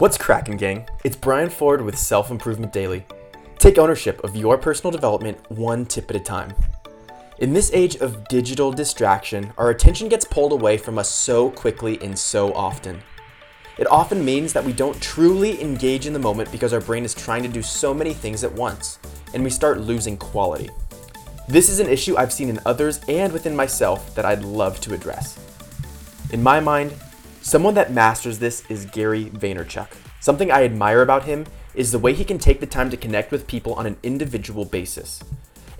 What's cracking, gang? It's Brian Ford with Self Improvement Daily. Take ownership of your personal development one tip at a time. In this age of digital distraction, our attention gets pulled away from us so quickly and so often. It often means that we don't truly engage in the moment because our brain is trying to do so many things at once, and we start losing quality. This is an issue I've seen in others and within myself that I'd love to address. In my mind, someone that masters this is Gary Vaynerchuk. Something I admire about him is the way he can take the time to connect with people on an individual basis.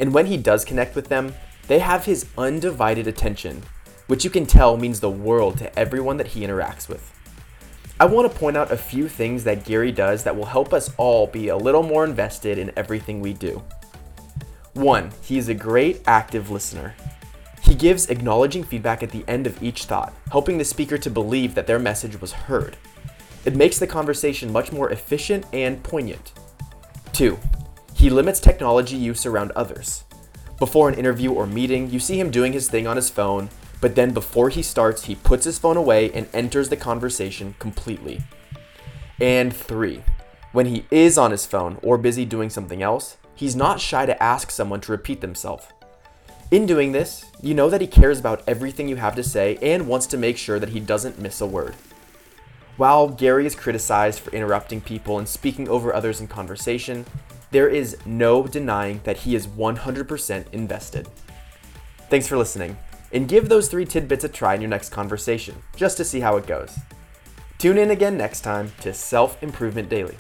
And when he does connect with them, they have his undivided attention, which you can tell means the world to everyone that he interacts with. I want to point out a few things that Gary does that will help us all be a little more invested in everything we do. One, he is a great active listener. He gives acknowledging feedback at the end of each thought, helping the speaker to believe that their message was heard. It makes the conversation much more efficient and poignant. Two, he limits technology use around others. Before an interview or meeting, you see him doing his thing on his phone, but then before he starts, he puts his phone away and enters the conversation completely. And three, when he is on his phone or busy doing something else, he's not shy to ask someone to repeat themselves. In doing this, you know that he cares about everything you have to say and wants to make sure that he doesn't miss a word. While Gary is criticized for interrupting people and speaking over others in conversation, there is no denying that he is 100% invested. Thanks for listening, and give those three tidbits a try in your next conversation, just to see how it goes. Tune in again next time to Self Improvement Daily.